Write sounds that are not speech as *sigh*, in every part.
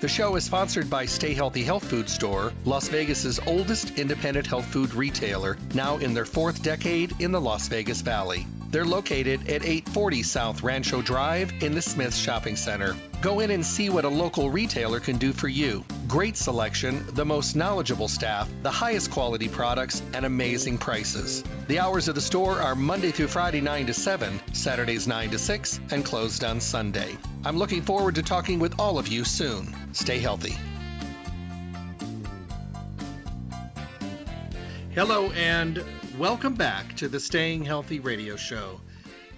The show is sponsored by Stay Healthy Health Food Store, Las Vegas's oldest independent health food retailer, now in their fourth decade in the Las Vegas Valley. They're located at 840 South Rancho Drive in the Smith Shopping Center. Go in and see what a local retailer can do for you. Great selection, the most knowledgeable staff, the highest quality products, and amazing prices. The hours of the store are Monday through Friday 9 to 7, Saturdays 9 to 6, and closed on Sunday. I'm looking forward to talking with all of you soon. Stay healthy. Hello and welcome back to the Staying Healthy radio show.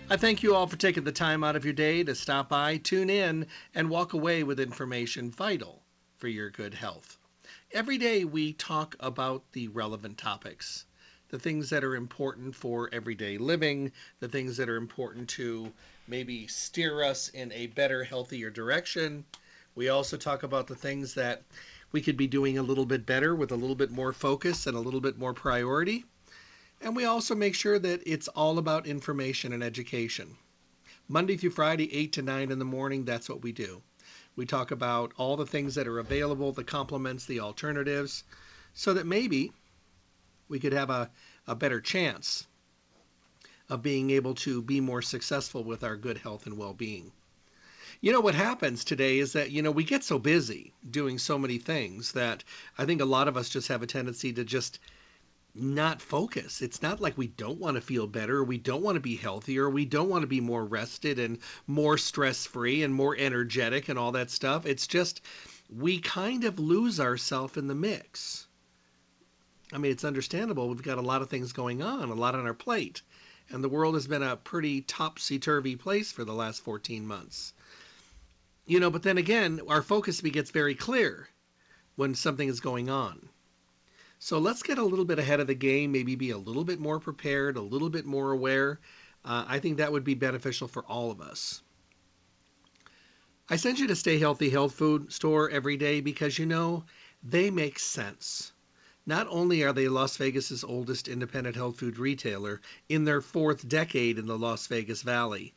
I thank you all for taking the time out of your day to stop by, tune in, and walk away with information vital for your good health. Every day we talk about the relevant topics, the things that are important for everyday living, the things that are important to maybe steer us in a better, healthier direction. We also talk about the things that we could be doing a little bit better with a little bit more focus and a little bit more priority. And we also make sure that it's all about information and education. Monday through Friday, 8 to 9 in the morning, that's what we do. We talk about all the things that are available, the complements, the alternatives, so that maybe we could have a, a better chance of being able to be more successful with our good health and well being. You know what happens today is that you know we get so busy doing so many things that I think a lot of us just have a tendency to just not focus. It's not like we don't want to feel better, we don't want to be healthier, we don't want to be more rested and more stress free and more energetic and all that stuff. It's just we kind of lose ourselves in the mix. I mean, it's understandable. We've got a lot of things going on, a lot on our plate, and the world has been a pretty topsy turvy place for the last 14 months you know, but then again, our focus gets very clear when something is going on. So let's get a little bit ahead of the game, maybe be a little bit more prepared, a little bit more aware. Uh, I think that would be beneficial for all of us. I send you to Stay Healthy Health Food Store every day because you know they make sense. Not only are they Las Vegas's oldest independent health food retailer in their fourth decade in the Las Vegas Valley,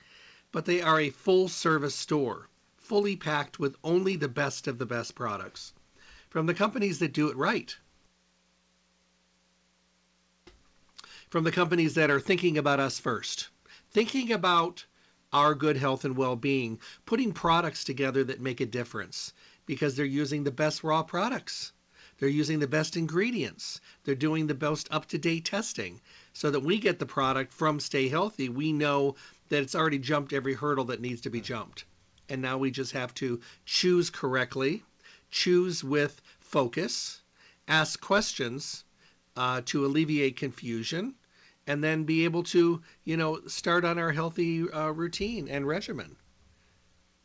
but they are a full service store fully packed with only the best of the best products from the companies that do it right. From the companies that are thinking about us first, thinking about our good health and well being, putting products together that make a difference because they're using the best raw products. They're using the best ingredients. They're doing the most up to date testing so that we get the product from Stay Healthy. We know that it's already jumped every hurdle that needs to be jumped and now we just have to choose correctly, choose with focus, ask questions uh, to alleviate confusion, and then be able to, you know, start on our healthy uh, routine and regimen.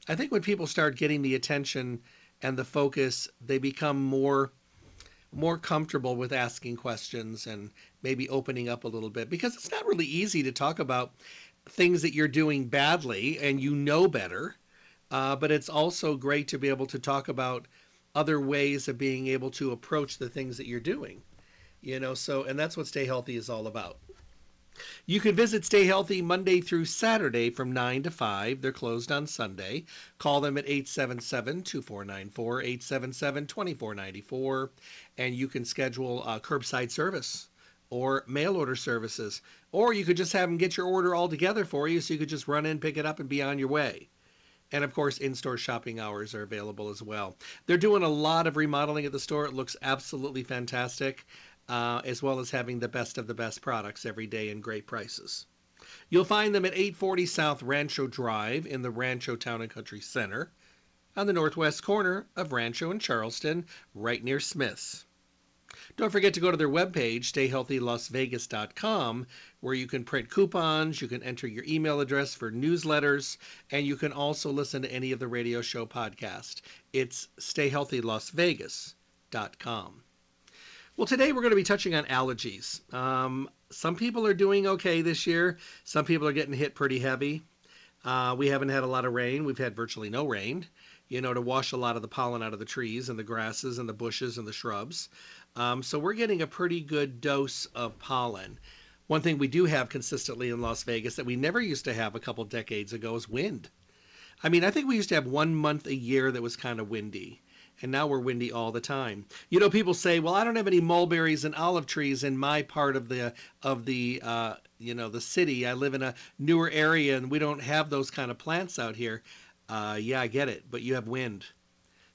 I think when people start getting the attention and the focus, they become more more comfortable with asking questions and maybe opening up a little bit because it's not really easy to talk about things that you're doing badly and you know better uh, but it's also great to be able to talk about other ways of being able to approach the things that you're doing. You know, so and that's what Stay Healthy is all about. You can visit Stay Healthy Monday through Saturday from 9 to 5. They're closed on Sunday. Call them at 877 2494, 877 2494, and you can schedule a curbside service or mail order services. Or you could just have them get your order all together for you so you could just run in, pick it up, and be on your way. And of course, in store shopping hours are available as well. They're doing a lot of remodeling at the store. It looks absolutely fantastic, uh, as well as having the best of the best products every day and great prices. You'll find them at 840 South Rancho Drive in the Rancho Town and Country Center on the northwest corner of Rancho and Charleston, right near Smith's. Don't forget to go to their webpage, stayhealthylasvegas.com, where you can print coupons, you can enter your email address for newsletters, and you can also listen to any of the radio show podcast. It's stayhealthylasvegas.com. Well, today we're going to be touching on allergies. Um, some people are doing okay this year. Some people are getting hit pretty heavy. Uh, we haven't had a lot of rain. We've had virtually no rain, you know, to wash a lot of the pollen out of the trees and the grasses and the bushes and the shrubs. Um, so we're getting a pretty good dose of pollen. One thing we do have consistently in Las Vegas that we never used to have a couple decades ago is wind. I mean, I think we used to have one month a year that was kind of windy and now we're windy all the time. You know, people say, "Well, I don't have any mulberries and olive trees in my part of the of the uh, you know the city. I live in a newer area, and we don't have those kind of plants out here." Uh, yeah, I get it, but you have wind,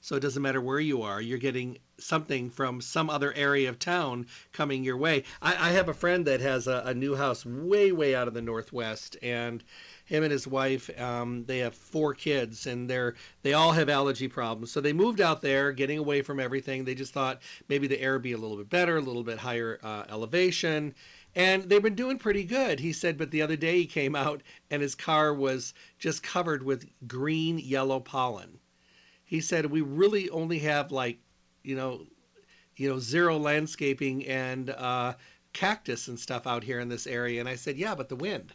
so it doesn't matter where you are. You're getting something from some other area of town coming your way. I, I have a friend that has a, a new house way, way out of the northwest, and him and his wife. Um, they have four kids, and they're they all have allergy problems. So they moved out there, getting away from everything. They just thought maybe the air be a little bit better, a little bit higher uh, elevation. And they've been doing pretty good. He said, but the other day he came out and his car was just covered with green yellow pollen. He said, we really only have like, you know, you know, zero landscaping and uh, cactus and stuff out here in this area. And I said, yeah, but the wind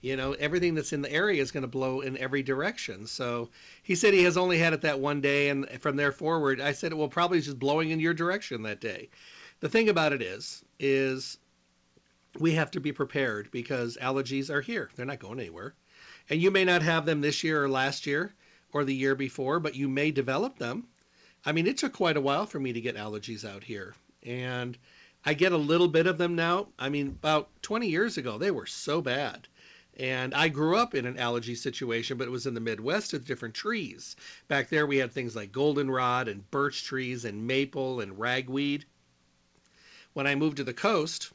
you know everything that's in the area is going to blow in every direction. So he said he has only had it that one day and from there forward i said well probably just blowing in your direction that day. The thing about it is is we have to be prepared because allergies are here. They're not going anywhere. And you may not have them this year or last year or the year before but you may develop them. I mean it took quite a while for me to get allergies out here. And I get a little bit of them now. I mean, about 20 years ago, they were so bad. And I grew up in an allergy situation, but it was in the Midwest with different trees. Back there, we had things like goldenrod and birch trees and maple and ragweed. When I moved to the coast,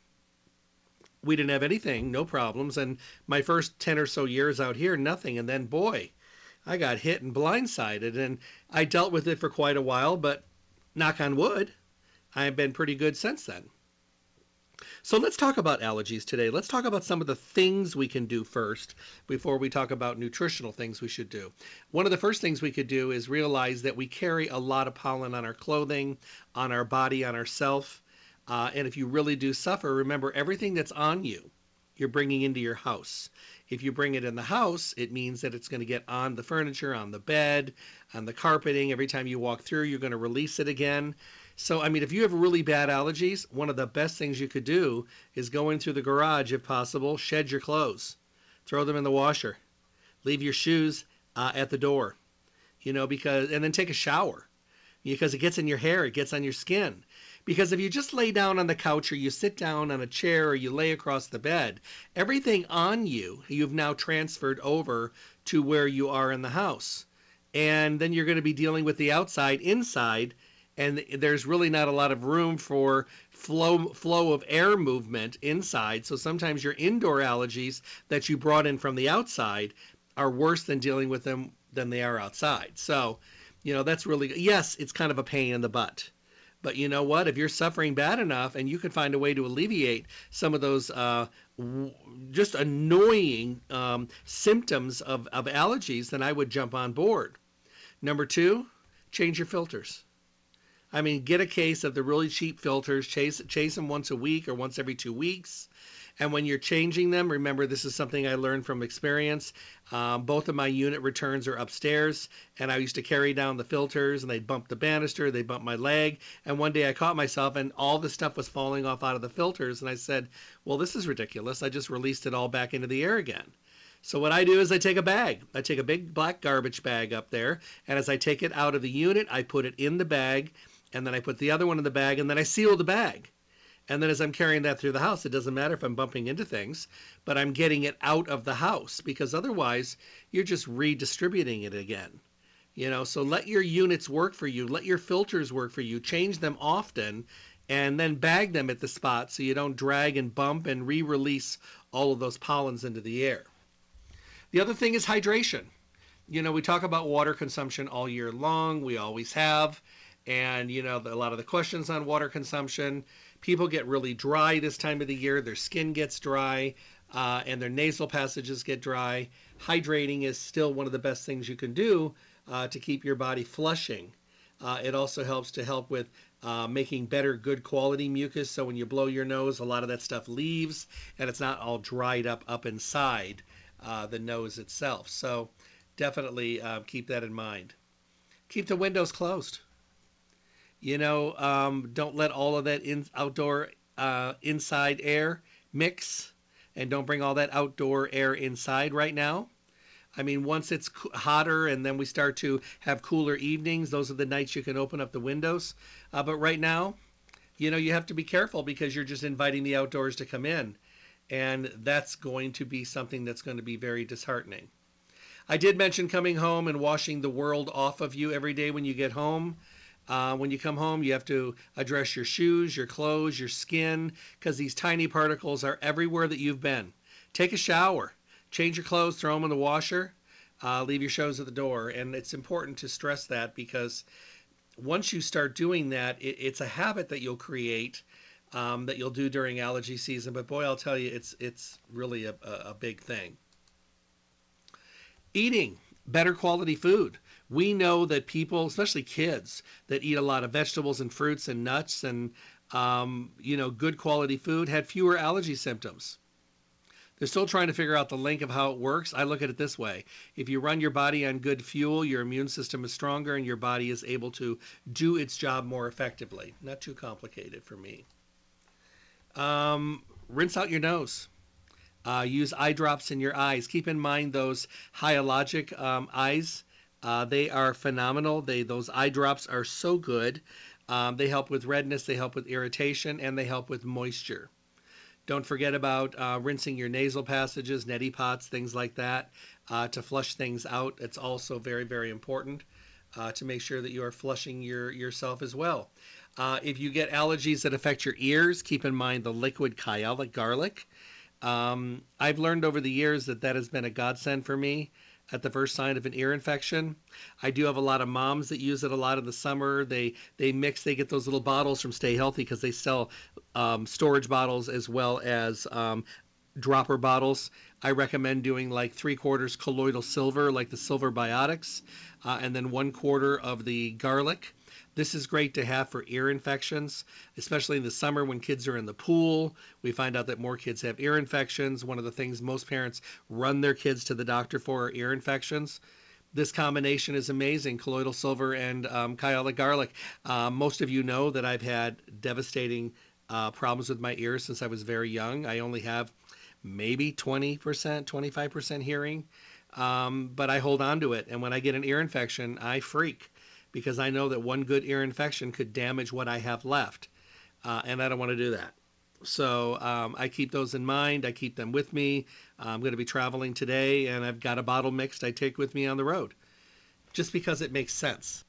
we didn't have anything, no problems. And my first 10 or so years out here, nothing. And then, boy, I got hit and blindsided. And I dealt with it for quite a while, but knock on wood, I've been pretty good since then. So let's talk about allergies today. Let's talk about some of the things we can do first before we talk about nutritional things we should do. One of the first things we could do is realize that we carry a lot of pollen on our clothing, on our body, on ourself. Uh, and if you really do suffer, remember everything that's on you, you're bringing into your house. If you bring it in the house, it means that it's going to get on the furniture, on the bed, on the carpeting. Every time you walk through, you're going to release it again. So, I mean, if you have really bad allergies, one of the best things you could do is go into the garage if possible, shed your clothes, throw them in the washer, leave your shoes uh, at the door, you know, because, and then take a shower because it gets in your hair, it gets on your skin. Because if you just lay down on the couch or you sit down on a chair or you lay across the bed, everything on you, you've now transferred over to where you are in the house. And then you're going to be dealing with the outside, inside, and there's really not a lot of room for flow flow of air movement inside. So sometimes your indoor allergies that you brought in from the outside are worse than dealing with them than they are outside. So, you know, that's really yes, it's kind of a pain in the butt. But you know what? If you're suffering bad enough and you can find a way to alleviate some of those uh, just annoying um, symptoms of, of allergies, then I would jump on board. Number two, change your filters. I mean, get a case of the really cheap filters, chase, chase them once a week or once every two weeks. And when you're changing them, remember this is something I learned from experience. Um, both of my unit returns are upstairs, and I used to carry down the filters, and they'd bump the banister, they bump my leg. And one day I caught myself, and all the stuff was falling off out of the filters, and I said, "Well, this is ridiculous. I just released it all back into the air again." So what I do is I take a bag. I take a big black garbage bag up there, and as I take it out of the unit, I put it in the bag and then I put the other one in the bag, and then I seal the bag. And then as I'm carrying that through the house, it doesn't matter if I'm bumping into things, but I'm getting it out of the house because otherwise you're just redistributing it again. You know, so let your units work for you, let your filters work for you, change them often, and then bag them at the spot so you don't drag and bump and re release all of those pollens into the air. The other thing is hydration. You know, we talk about water consumption all year long, we always have and you know a lot of the questions on water consumption people get really dry this time of the year their skin gets dry uh, and their nasal passages get dry hydrating is still one of the best things you can do uh, to keep your body flushing uh, it also helps to help with uh, making better, good quality mucus. So when you blow your nose, a lot of that stuff leaves and it's not all dried up up inside uh, the nose itself. So definitely uh, keep that in mind. Keep the windows closed. You know, um, don't let all of that in, outdoor uh, inside air mix, and don't bring all that outdoor air inside right now. I mean, once it's hotter and then we start to have cooler evenings, those are the nights you can open up the windows. Uh, but right now, you know, you have to be careful because you're just inviting the outdoors to come in. And that's going to be something that's going to be very disheartening. I did mention coming home and washing the world off of you every day when you get home. Uh, when you come home, you have to address your shoes, your clothes, your skin, because these tiny particles are everywhere that you've been. Take a shower change your clothes, throw them in the washer, uh, leave your shoes at the door. And it's important to stress that because once you start doing that, it, it's a habit that you'll create um, that you'll do during allergy season. But boy, I'll tell you, it's it's really a, a big thing. Eating better quality food. We know that people, especially kids, that eat a lot of vegetables and fruits and nuts and um, you know good quality food had fewer allergy symptoms. They're still trying to figure out the link of how it works. I look at it this way if you run your body on good fuel, your immune system is stronger and your body is able to do its job more effectively. Not too complicated for me. Um, rinse out your nose. Uh, use eye drops in your eyes. Keep in mind those hyalogic um, eyes. Uh, they are phenomenal. They those eye drops are so good. Um, they help with redness, they help with irritation, and they help with moisture. Don't forget about uh, rinsing your nasal passages, neti pots, things like that, uh, to flush things out. It's also very, very important uh, to make sure that you are flushing your yourself as well. Uh, if you get allergies that affect your ears, keep in mind the liquid kyolic garlic. Um, I've learned over the years that that has been a godsend for me at the first sign of an ear infection. I do have a lot of moms that use it a lot in the summer. They they mix. They get those little bottles from Stay Healthy because they sell um, storage bottles as well as um, dropper bottles. I recommend doing like three quarters colloidal silver, like the Silver Biotics, uh, and then one quarter of the garlic. This is great to have for ear infections, especially in the summer when kids are in the pool. We find out that more kids have ear infections. One of the things most parents run their kids to the doctor for are ear infections. This combination is amazing, colloidal silver and um, kyolic garlic. Uh, most of you know that I've had devastating uh, problems with my ears since I was very young. I only have maybe 20%, 25% hearing, um, but I hold on to it. And when I get an ear infection, I freak because I know that one good ear infection could damage what I have left. Uh, and I don't want to do that. So um, I keep those in mind. I keep them with me. I'm going to be traveling today, and I've got a bottle mixed I take with me on the road just because it makes sense.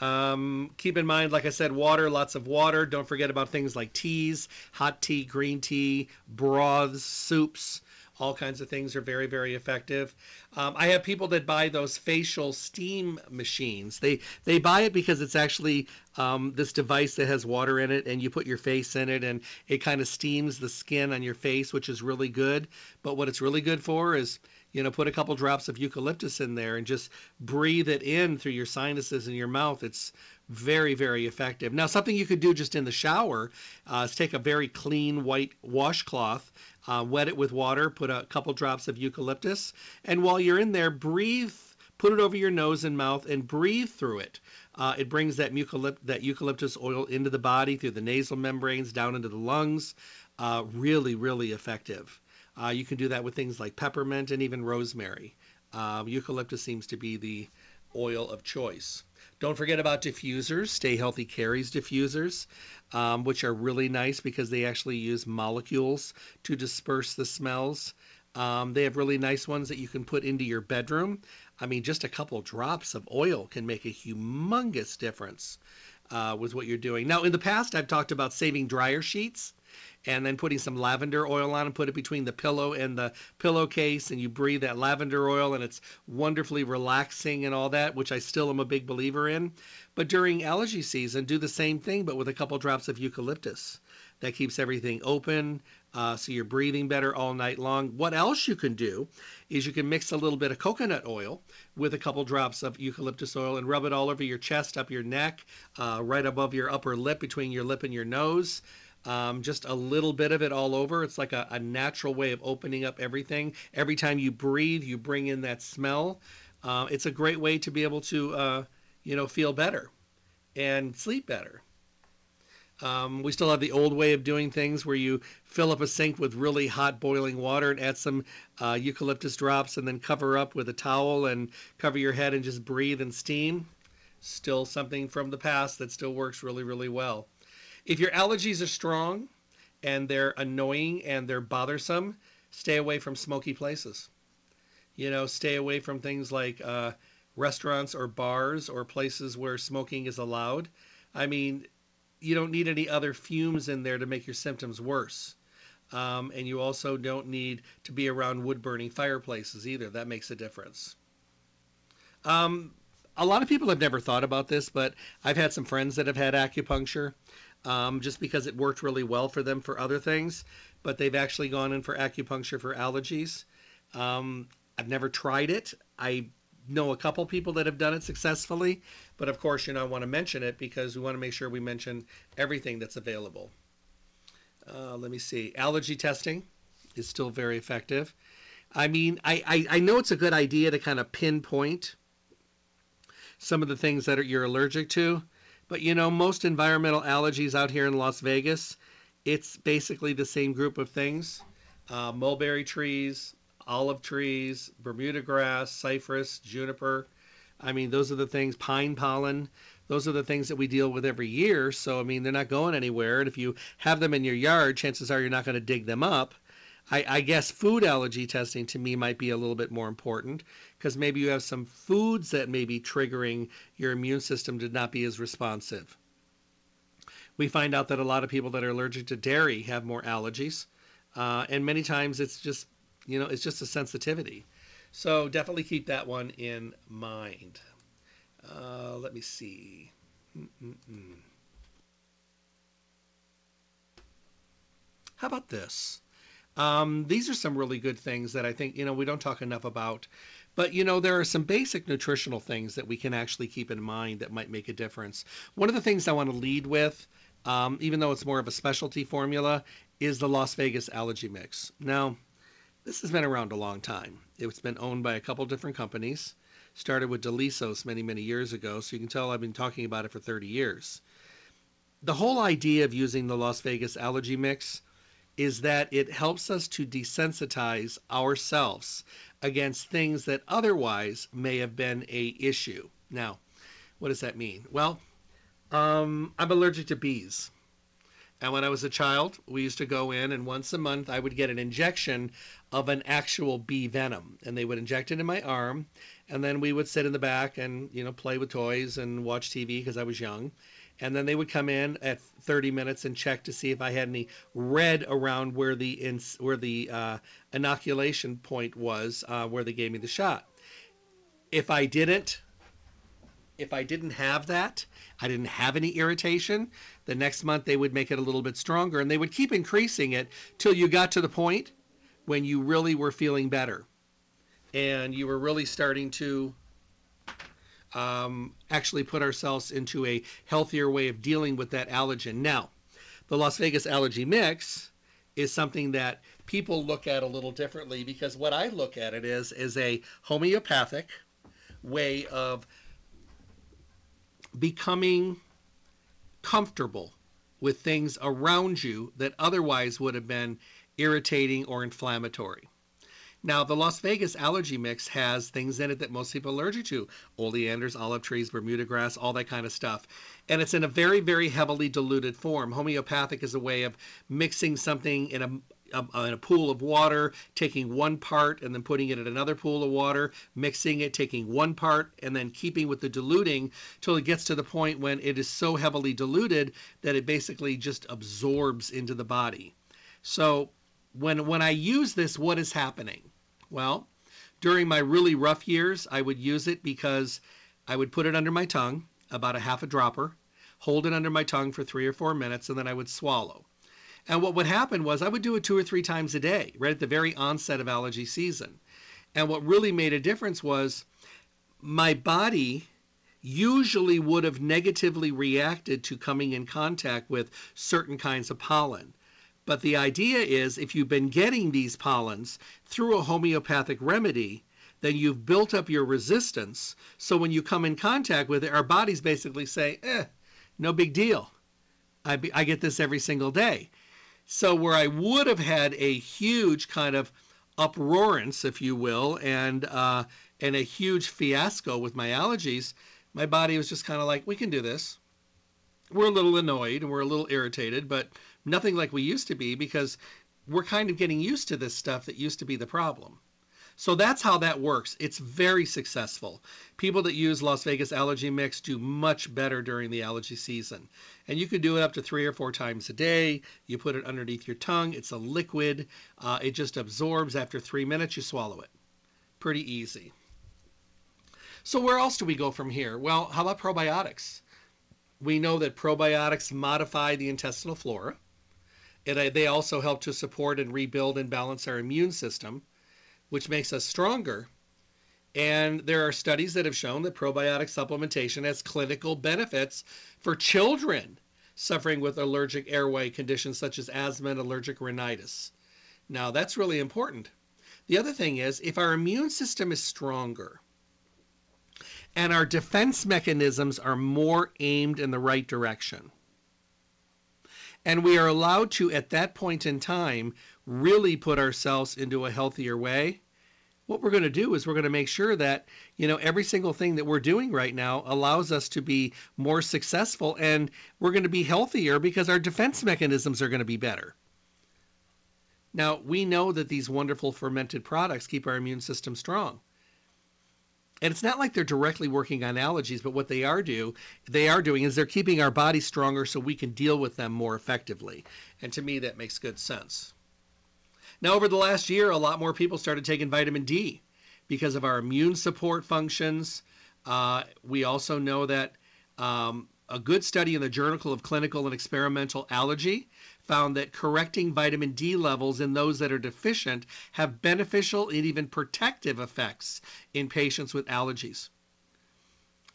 Um, keep in mind, like I said, water, lots of water. Don't forget about things like teas, hot tea, green tea, broths, soups all kinds of things are very, very effective. Um, I have people that buy those facial steam machines. They they buy it because it's actually um, this device that has water in it, and you put your face in it, and it kind of steams the skin on your face, which is really good. But what it's really good for is you know, put a couple drops of eucalyptus in there and just breathe it in through your sinuses and your mouth. It's very, very effective. Now, something you could do just in the shower uh, is take a very clean white washcloth uh, wet it with water, put a couple drops of eucalyptus, and while you're in there, breathe, put it over your nose and mouth, and breathe through it. Uh, it brings that, eucalypt- that eucalyptus oil into the body through the nasal membranes down into the lungs. Uh, really, really effective. Uh, you can do that with things like peppermint and even rosemary. Um, eucalyptus seems to be the oil of choice. Don't forget about diffusers. Stay Healthy carries diffusers, um, which are really nice because they actually use molecules to disperse the smells. Um, they have really nice ones that you can put into your bedroom. I mean, just a couple drops of oil can make a humongous difference uh, with what you're doing. Now, in the past, I've talked about saving dryer sheets and then putting some lavender oil on and put it between the pillow and the pillowcase and you breathe that lavender oil and it's wonderfully relaxing and all that which i still am a big believer in but during allergy season do the same thing but with a couple drops of eucalyptus that keeps everything open Uh, so you're breathing better all night long. What else you can do is you can mix a little bit of coconut oil with a couple drops of eucalyptus oil and rub it all over your chest, up your neck, uh, right above your upper lip, between your lip and your nose. Um, just a little bit of it all over. It's like a, a, natural way of opening up everything. Every time you breathe, you bring in that smell. Uh, it's a great way to be able to, uh, you know, feel better and sleep better. Um, we still have the old way of doing things where you fill up a sink with really hot boiling water and add some uh, eucalyptus drops and then cover up with a towel and cover your head and just breathe and steam. Still something from the past that still works really, really well. If your allergies are strong and they're annoying and they're bothersome, stay away from smoky places. You know, stay away from things like uh, restaurants or bars or places where smoking is allowed. I mean, you don't need any other fumes in there to make your symptoms worse. Um, and you also don't need to be around wood burning fireplaces either. That makes a difference. Um, a lot of people have never thought about this, but I've had some friends that have had acupuncture um, just because it worked really well for them for other things, but they've actually gone in for acupuncture for allergies. Um, I've never tried it. I know a couple people that have done it successfully, but of course, you know, I want to mention it because we want to make sure we mention everything that's available. Uh, let me see. Allergy testing is still very effective. I mean, I, I, I, know it's a good idea to kind of pinpoint some of the things that are, you're allergic to, but you know, most environmental allergies out here in Las Vegas, it's basically the same group of things. Uh, mulberry trees, olive trees, Bermuda grass, cypress, juniper. I mean, those are the things, pine pollen. Those are the things that we deal with every year. So, I mean, they're not going anywhere. And if you have them in your yard, chances are you're not going to dig them up. I, I, guess food allergy testing to me might be a little bit more important because maybe you have some foods that may be triggering your immune system to not be as responsive. We find out that a lot of people that are allergic to dairy have more allergies. Uh, and many times it's just you know, it's just a sensitivity. So definitely keep that one in mind. Uh, let me see. Mm-mm-mm. How about this? Um, these are some really good things that I think, you know, we don't talk enough about. But, you know, there are some basic nutritional things that we can actually keep in mind that might make a difference. One of the things I want to lead with, um, even though it's more of a specialty formula, is the Las Vegas Allergy Mix. Now, this has been around a long time. It's been owned by a couple different companies. Started with Delisos many, many years ago, so you can tell I've been talking about it for 30 years. The whole idea of using the Las Vegas allergy mix is that it helps us to desensitize ourselves against things that otherwise may have been a issue. Now, what does that mean? Well, um, I'm allergic to bees. And when I was a child, we used to go in, and once a month I would get an injection of an actual bee venom, and they would inject it in my arm, and then we would sit in the back and you know play with toys and watch TV because I was young, and then they would come in at 30 minutes and check to see if I had any red around where the ins- where the uh, inoculation point was, uh, where they gave me the shot. If I didn't, if I didn't have that, I didn't have any irritation, the next month they would make it a little bit stronger and they would keep increasing it till you got to the point when you really were feeling better and you were really starting to um, actually put ourselves into a healthier way of dealing with that allergen. Now, the Las Vegas allergy mix is something that people look at a little differently because what I look at it is is a homeopathic way of becoming comfortable with things around you that otherwise would have been irritating or inflammatory. Now, the Las Vegas allergy mix has things in it that most people are allergic to oleanders, olive trees, Bermuda grass, all that kind of stuff. And it's in a very, very heavily diluted form. Homeopathic is a way of mixing something in a Um, uh, in a pool of water, taking one part and then putting it in another pool of water, mixing it, taking one part, and then keeping with the diluting till it gets to the point when it is so heavily diluted that it basically just absorbs into the body. So when when I use this, what is happening? Well, during my really rough years, I would use it because I would put it under my tongue, about a half a dropper, hold it under my tongue for three or four minutes, and then I would swallow. And what would happen was I would do it two or three times a day, right at the very onset of allergy season. And what really made a difference was my body usually would have negatively reacted to coming in contact with certain kinds of pollen. But the idea is if you've been getting these pollens through a homeopathic remedy, then you've built up your resistance. So when you come in contact with it, our bodies basically say, eh, no big deal. I, be, I get this every single day. So where I would have had a huge kind of uproarance, if you will, and uh, and a huge fiasco with my allergies, my body was just kind of like, we can do this. We're a little annoyed and we're a little irritated, but nothing like we used to be because we're kind of getting used to this stuff that used to be the problem. So that's how that works. It's very successful. People that use Las Vegas Allergy Mix do much better during the allergy season. And you can do it up to three or four times a day. You put it underneath your tongue. It's a liquid. Uh, it just absorbs after three minutes. You swallow it. Pretty easy. So where else do we go from here? Well, how about probiotics? We know that probiotics modify the intestinal flora. It, uh, they also help to support and rebuild and balance our immune system which makes us stronger. And there are studies that have shown that probiotic supplementation has clinical benefits for children suffering with allergic airway conditions such as asthma and allergic rhinitis. Now, that's really important. The other thing is if our immune system is stronger and our defense mechanisms are more aimed in the right direction, and we are allowed to, at that point in time, really put ourselves into a healthier way, what we're going to do is we're going to make sure that you know every single thing that we're doing right now allows us to be more successful and we're going to be healthier because our defense mechanisms are going to be better. Now we know that these wonderful fermented products keep our immune system strong. And it's not like they're directly working on allergies but what they are do they are doing is they're keeping our body stronger so we can deal with them more effectively. And to me that makes good sense now, over the last year, a lot more people started taking vitamin D because of our immune support functions. Uh, we also know that um, a good study in the Journal of Clinical and Experimental Allergy found that correcting vitamin D levels in those that are deficient have beneficial and even protective effects in patients with allergies.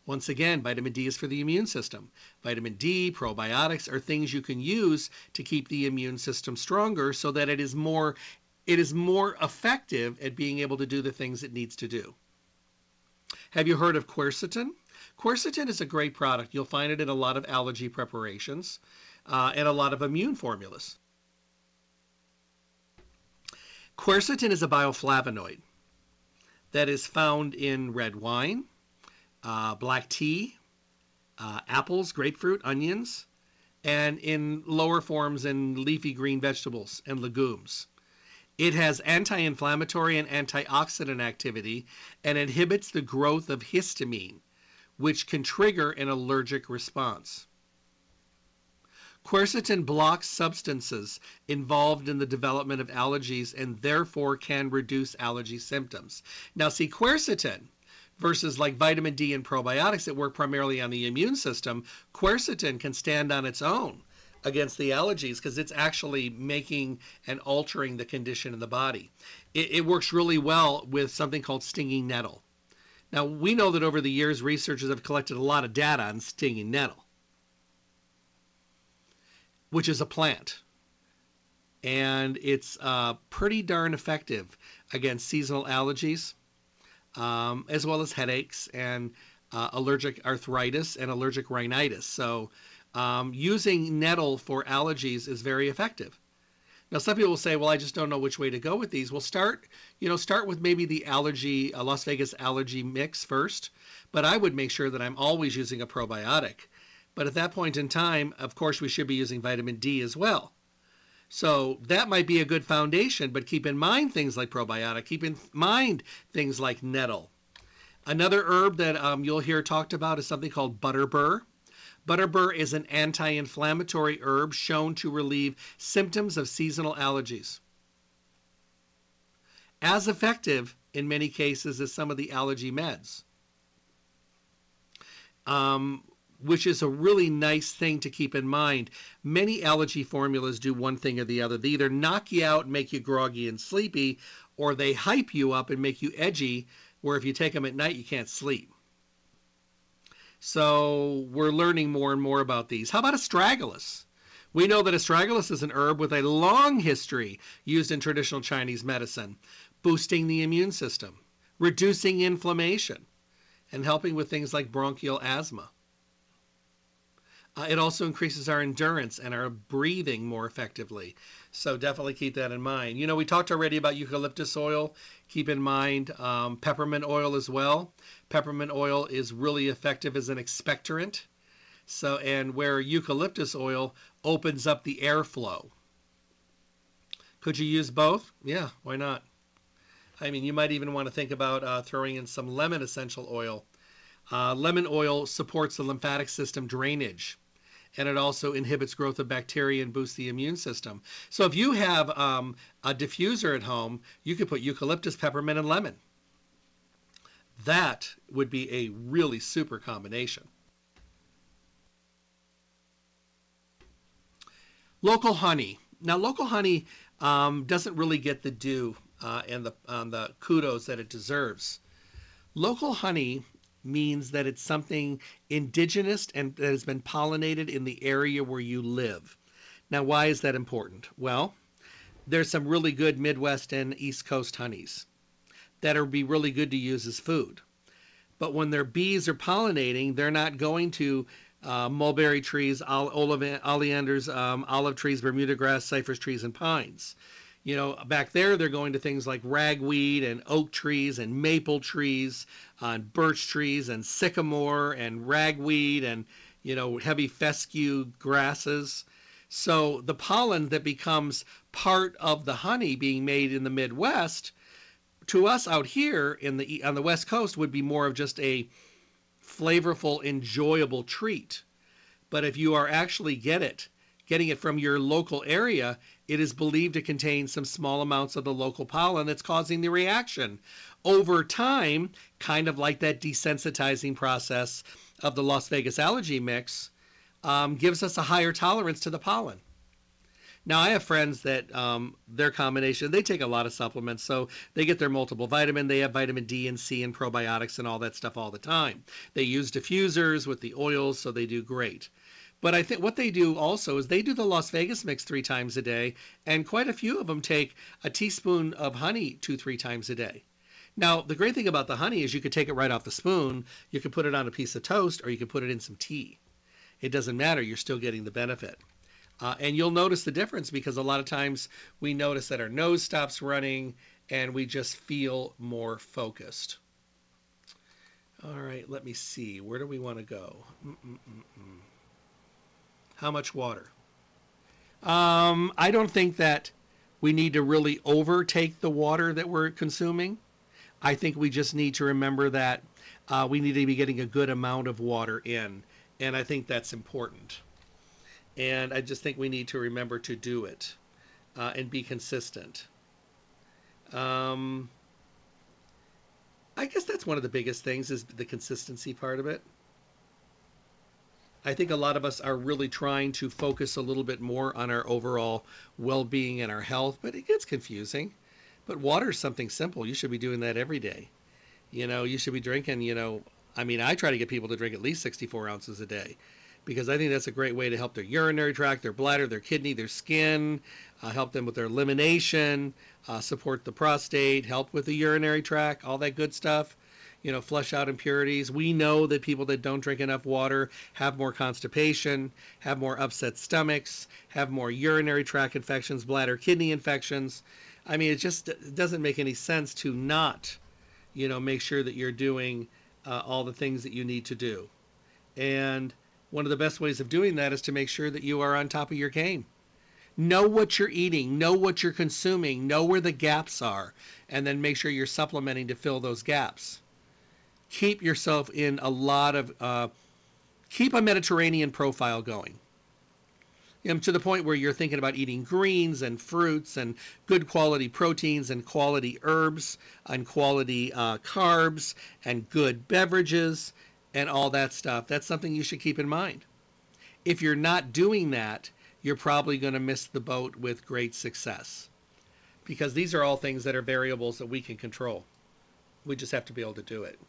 Once again, vitamin D is for the immune system. Vitamin D, probiotics are things you can use to keep the immune system stronger so that it is more it is more effective at being able to do the things it needs to do. Have you heard of quercetin? Quercetin is a great product. You'll find it in a lot of allergy preparations uh, and a lot of immune formulas. Quercetin is a bioflavonoid that is found in red wine, uh, black tea, uh, apples, grapefruit, onions, and in lower forms in leafy green vegetables and legumes. It has anti inflammatory and antioxidant activity and inhibits the growth of histamine, which can trigger an allergic response. Quercetin blocks substances involved in the development of allergies and therefore can reduce allergy symptoms. Now, see, quercetin versus like vitamin D and probiotics that work primarily on the immune system, quercetin can stand on its own against the allergies because it's actually making and altering the condition in the body. It, it, works really well with something called stinging nettle. Now, we know that over the years, researchers have collected a lot of data on stinging nettle, which is a plant. And it's uh, pretty darn effective against seasonal allergies um, as well as headaches and uh, allergic arthritis and allergic rhinitis. So um, using nettle for allergies is very effective. Now, some people will say, "Well, I just don't know which way to go with these." Well, start, you know, start with maybe the allergy, uh, Las Vegas allergy mix first. But I would make sure that I'm always using a probiotic. But at that point in time, of course, we should be using vitamin D as well. So that might be a good foundation, but keep in mind things like probiotic, keep in mind things like nettle. Another herb that um, you'll hear talked about is something called butterbur. Butterbur is an anti inflammatory herb shown to relieve symptoms of seasonal allergies. As effective in many cases as some of the allergy meds. Um, which is a really nice thing to keep in mind. Many allergy formulas do one thing or the other. They either knock you out and make you groggy and sleepy, or they hype you up and make you edgy, where if you take them at night, you can't sleep. So we're learning more and more about these. How about astragalus? We know that astragalus is an herb with a long history used in traditional Chinese medicine, boosting the immune system, reducing inflammation, and helping with things like bronchial asthma. Uh, it also increases our endurance and our breathing more effectively. So definitely keep that in mind. You know, we talked already about eucalyptus oil. Keep in mind um, peppermint oil as well. Peppermint oil is really effective as an expectorant. So, and where eucalyptus oil opens up the airflow. Could you use both? Yeah, why not? I mean, you might even want to think about uh, throwing in some lemon essential oil. Uh, lemon oil supports the lymphatic system drainage and it also inhibits growth of bacteria and boosts the immune system. So if you have um, a diffuser at home, you could put eucalyptus, peppermint, and lemon. That would be a really super combination. Local honey. Now, local honey um, doesn't really get the due uh, and the, um, the kudos that it deserves. Local honey means that it's something indigenous and that has been pollinated in the area where you live. Now, why is that important? Well, there's some really good Midwest and East Coast honeys that would be really good to use as food. But when their bees are pollinating, they're not going to uh, mulberry trees, oleanders, um, olive trees, Bermuda grass, cypress trees, and pines. You know, back there, they're going to things like ragweed and oak trees and maple trees uh, and birch trees and sycamore and ragweed and, you know, heavy fescue grasses. So the pollen that becomes part of the honey being made in the Midwest, to us out here in the on the West Coast, would be more of just a flavorful, enjoyable treat. But if you are actually get it, getting it from your local area, it is believed to contain some small amounts of the local pollen that's causing the reaction. Over time, kind of like that desensitizing process of the Las Vegas allergy mix, um, gives us a higher tolerance to the pollen. Now, I have friends that um, their combination, they take a lot of supplements. So they get their multiple vitamin. They have vitamin D and C and probiotics and all that stuff all the time. They use diffusers with the oils, so they do great. But I think what they do also is they do the Las Vegas mix three times a day, and quite a few of them take a teaspoon of honey two, three times a day. Now, the great thing about the honey is you could take it right off the spoon, you could put it on a piece of toast, or you could put it in some tea. It doesn't matter, you're still getting the benefit. Uh, and you'll notice the difference because a lot of times we notice that our nose stops running and we just feel more focused. All right, let me see. Where do we want to go? Mm-mm-mm-mm. How much water? Um, I don't think that we need to really overtake the water that we're consuming. I think we just need to remember that uh, we need to be getting a good amount of water in, and I think that's important. And I just think we need to remember to do it uh, and be consistent. Um, I guess that's one of the biggest things is the consistency part of it. I think a lot of us are really trying to focus a little bit more on our overall well being and our health, but it gets confusing. But water is something simple. You should be doing that every day. You know, you should be drinking, you know, I mean, I try to get people to drink at least 64 ounces a day because I think that's a great way to help their urinary tract, their bladder, their kidney, their skin, uh, help them with their elimination, uh, support the prostate, help with the urinary tract, all that good stuff you know, flush out impurities. We know that people that don't drink enough water have more constipation, have more upset stomachs, have more urinary tract infections, bladder, kidney infections. I mean, it just doesn't make any sense to not, you know, make sure that you're doing uh, all the things that you need to do. And one of the best ways of doing that is to make sure that you are on top of your game. Know what you're eating, know what you're consuming, know where the gaps are, and then make sure you're supplementing to fill those gaps keep yourself in a lot of uh, keep a Mediterranean profile going. You know, to the point where you're thinking about eating greens and fruits and good quality proteins and quality herbs and quality uh, carbs and good beverages and all that stuff. That's something you should keep in mind. If you're not doing that, you're probably going to miss the boat with great success because these are all things that are variables that we can control. We just have to be able to do it.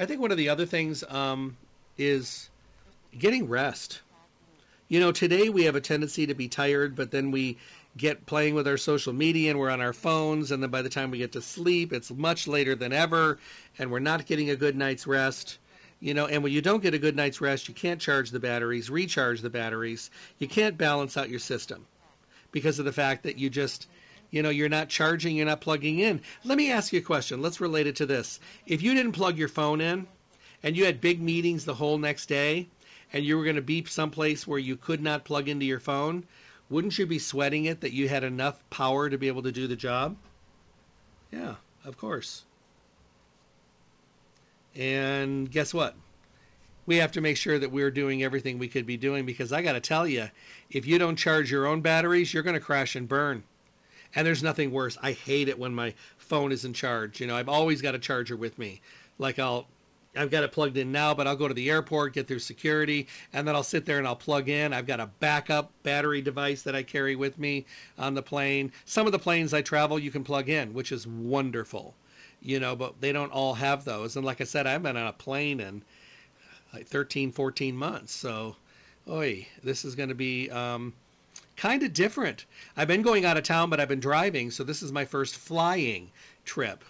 I think one of the other things um, is getting rest. You know, today we have a tendency to be tired, but then we get playing with our social media and we're on our phones, and then by the time we get to sleep, it's much later than ever, and we're not getting a good night's rest. You know, and when you don't get a good night's rest, you can't charge the batteries, recharge the batteries. You can't balance out your system because of the fact that you just, you know, you're not charging, you're not plugging in. Let me ask you a question. Let's relate it to this. If you didn't plug your phone in and you had big meetings the whole next day and you were going to be someplace where you could not plug into your phone, wouldn't you be sweating it that you had enough power to be able to do the job? Yeah, of course. And guess what? We have to make sure that we're doing everything we could be doing because I got to tell you, if you don't charge your own batteries, you're going to crash and burn. And there's nothing worse. I hate it when my phone is in charge. You know, I've always got a charger with me. Like I'll I've got it plugged in now, but I'll go to the airport, get through security, and then I'll sit there and I'll plug in. I've got a backup battery device that I carry with me on the plane. Some of the planes I travel, you can plug in, which is wonderful, you know, but they don't all have those. And like I said, I've been on a plane in like 13, 14 months. So, oi, this is going to be um, kind of different. I've been going out of town, but I've been driving. So this is my first flying trip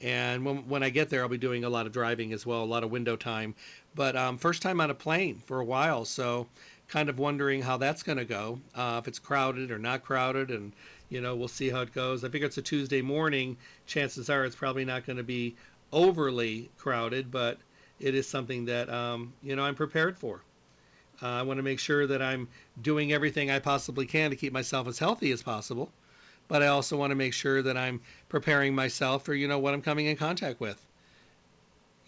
and when, when I get there, I'll be doing a lot of driving as well, a lot of window time. But um, first time on a plane for a while, so kind of wondering how that's going to go, uh, if it's crowded or not crowded, and you know we'll see how it goes. I figure it's a Tuesday morning. Chances are it's probably not going to be overly crowded, but it is something that um, you know I'm prepared for. Uh, I want to make sure that I'm doing everything I possibly can to keep myself as healthy as possible but I also want to make sure that I'm preparing myself for you know what I'm coming in contact with. *laughs*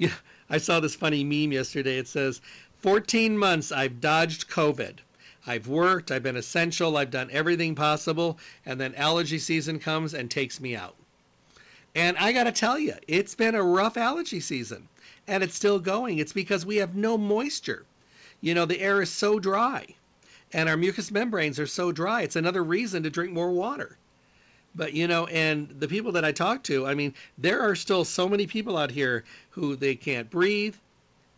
Yeah, I saw this funny meme yesterday. It says, "14 months I've dodged COVID. I've worked, I've been essential, I've done everything possible, and then allergy season comes and takes me out." And I got to tell you, it's been a rough allergy season, and it's still going. It's because we have no moisture. You know, the air is so dry, and our mucous membranes are so dry. It's another reason to drink more water. But you know, and the people that I talk to, I mean, there are still so many people out here who they can't breathe,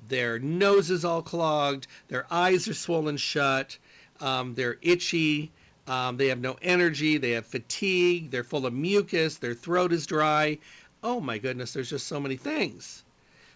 their nose is all clogged, their eyes are swollen shut, um, they're itchy, um, they have no energy, they have fatigue, they're full of mucus, their throat is dry. Oh my goodness, there's just so many things.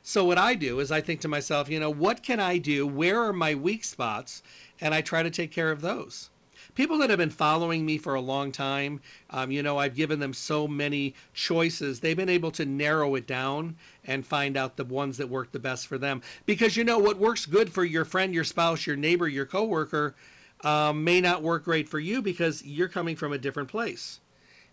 So what I do is I think to myself, you know, what can I do? Where are my weak spots? And I try to take care of those people that have been following me for a long time, um, you know, I've given them so many choices. They've been able to narrow it down and find out the ones that work the best for them. Because you know what works good for your friend, your spouse, your neighbor, your coworker um, may not work great for you because you're coming from a different place.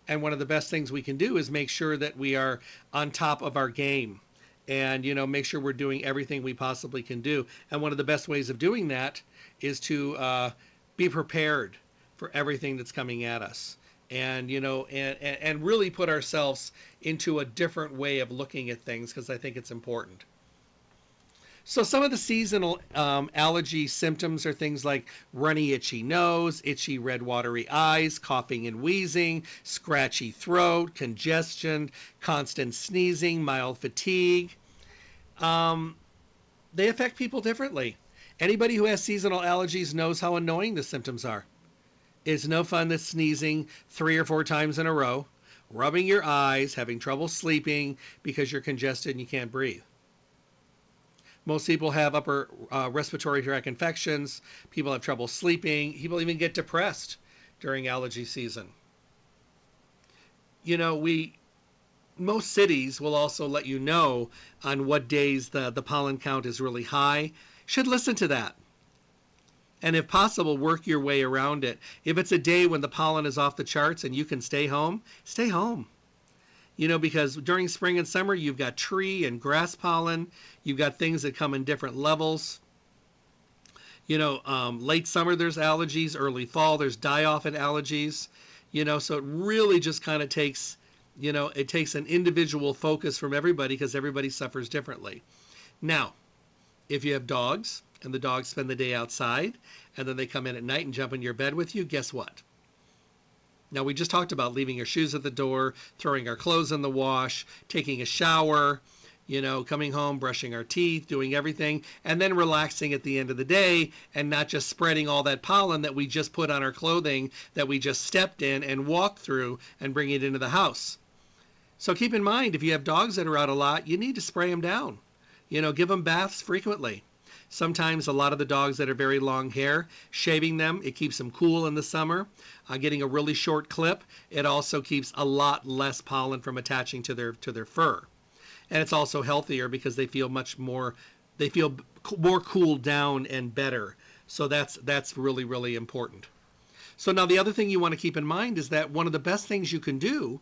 And one of the best things we can do is make sure that we are on top of our game and you know make sure we're doing everything we possibly can do. And one of the best ways of doing that is to uh, be prepared for everything that's coming at us. And you know and, and really put ourselves into a different way of looking at things because i think it's important so some of the seasonal um, allergy symptoms are things like runny itchy nose itchy red watery eyes coughing and wheezing scratchy throat congestion constant sneezing mild fatigue. Um, they affect people differently. Anybody who has seasonal allergies knows how annoying the symptoms are. It's no fun to sneezing three or four times in a row, rubbing your eyes, having trouble sleeping because you're congested and you can't breathe. Most people have upper uh, respiratory tract infections. People have trouble sleeping. People even get depressed during allergy season. You know, we most cities will also let you know on what days the, the pollen count is really high. Should listen to that and if possible, work your way around it. If it's a day when the pollen is off the charts and you can stay home, stay home. You know, because during spring and summer, you've got tree and grass pollen, you've got things that come in different levels. You know, um, late summer there's allergies, early fall there's die off in allergies. You know, so it really just kind of takes, you know, it takes an individual focus from everybody because everybody suffers differently. Now, if you have dogs and the dogs spend the day outside and then they come in at night and jump in your bed with you, guess what? Now, we just talked about leaving our shoes at the door, throwing our clothes in the wash, taking a shower, you know, coming home, brushing our teeth, doing everything, and then relaxing at the end of the day and not just spreading all that pollen that we just put on our clothing that we just stepped in and walked through and bring it into the house. So keep in mind, if you have dogs that are out a lot, you need to spray them down. You know, give them baths frequently. Sometimes a lot of the dogs that are very long hair, shaving them, it keeps them cool in the summer. Uh, getting a really short clip, it also keeps a lot less pollen from attaching to their to their fur. And it's also healthier because they feel much more, they feel more cooled down and better. So that's that's really really important. So now the other thing you want to keep in mind is that one of the best things you can do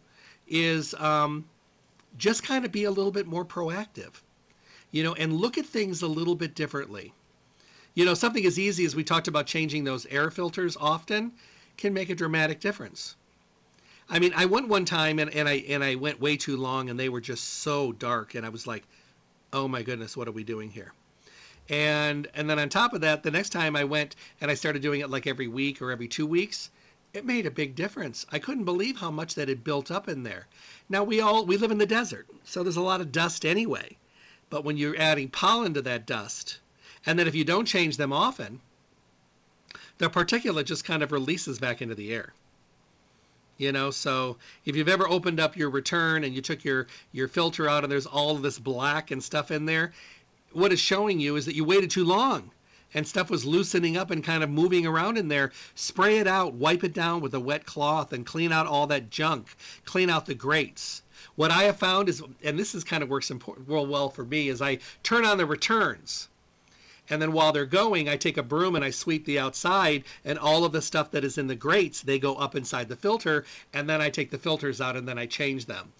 is um, just kind of be a little bit more proactive you know, and look at things a little bit differently. You know, something as easy as we talked about changing those air filters often can make a dramatic difference. I mean, I went one time and, and I and I went way too long and they were just so dark and I was like, oh my goodness, what are we doing here? And and then on top of that, the next time I went and I started doing it like every week or every two weeks, it made a big difference. I couldn't believe how much that had built up in there. Now we all we live in the desert, so there's a lot of dust anyway. But when you're adding pollen to that dust, and then if you don't change them often, the particulate just kind of releases back into the air. You know, so if you've ever opened up your return and you took your, your filter out and there's all this black and stuff in there, what it's showing you is that you waited too long and stuff was loosening up and kind of moving around in there. Spray it out, wipe it down with a wet cloth, and clean out all that junk. Clean out the grates. What I have found is, and this is kind of works real well for me, is I turn on the returns. And then while they're going, I take a broom and I sweep the outside, and all of the stuff that is in the grates, they go up inside the filter, and then I take the filters out and then I change them.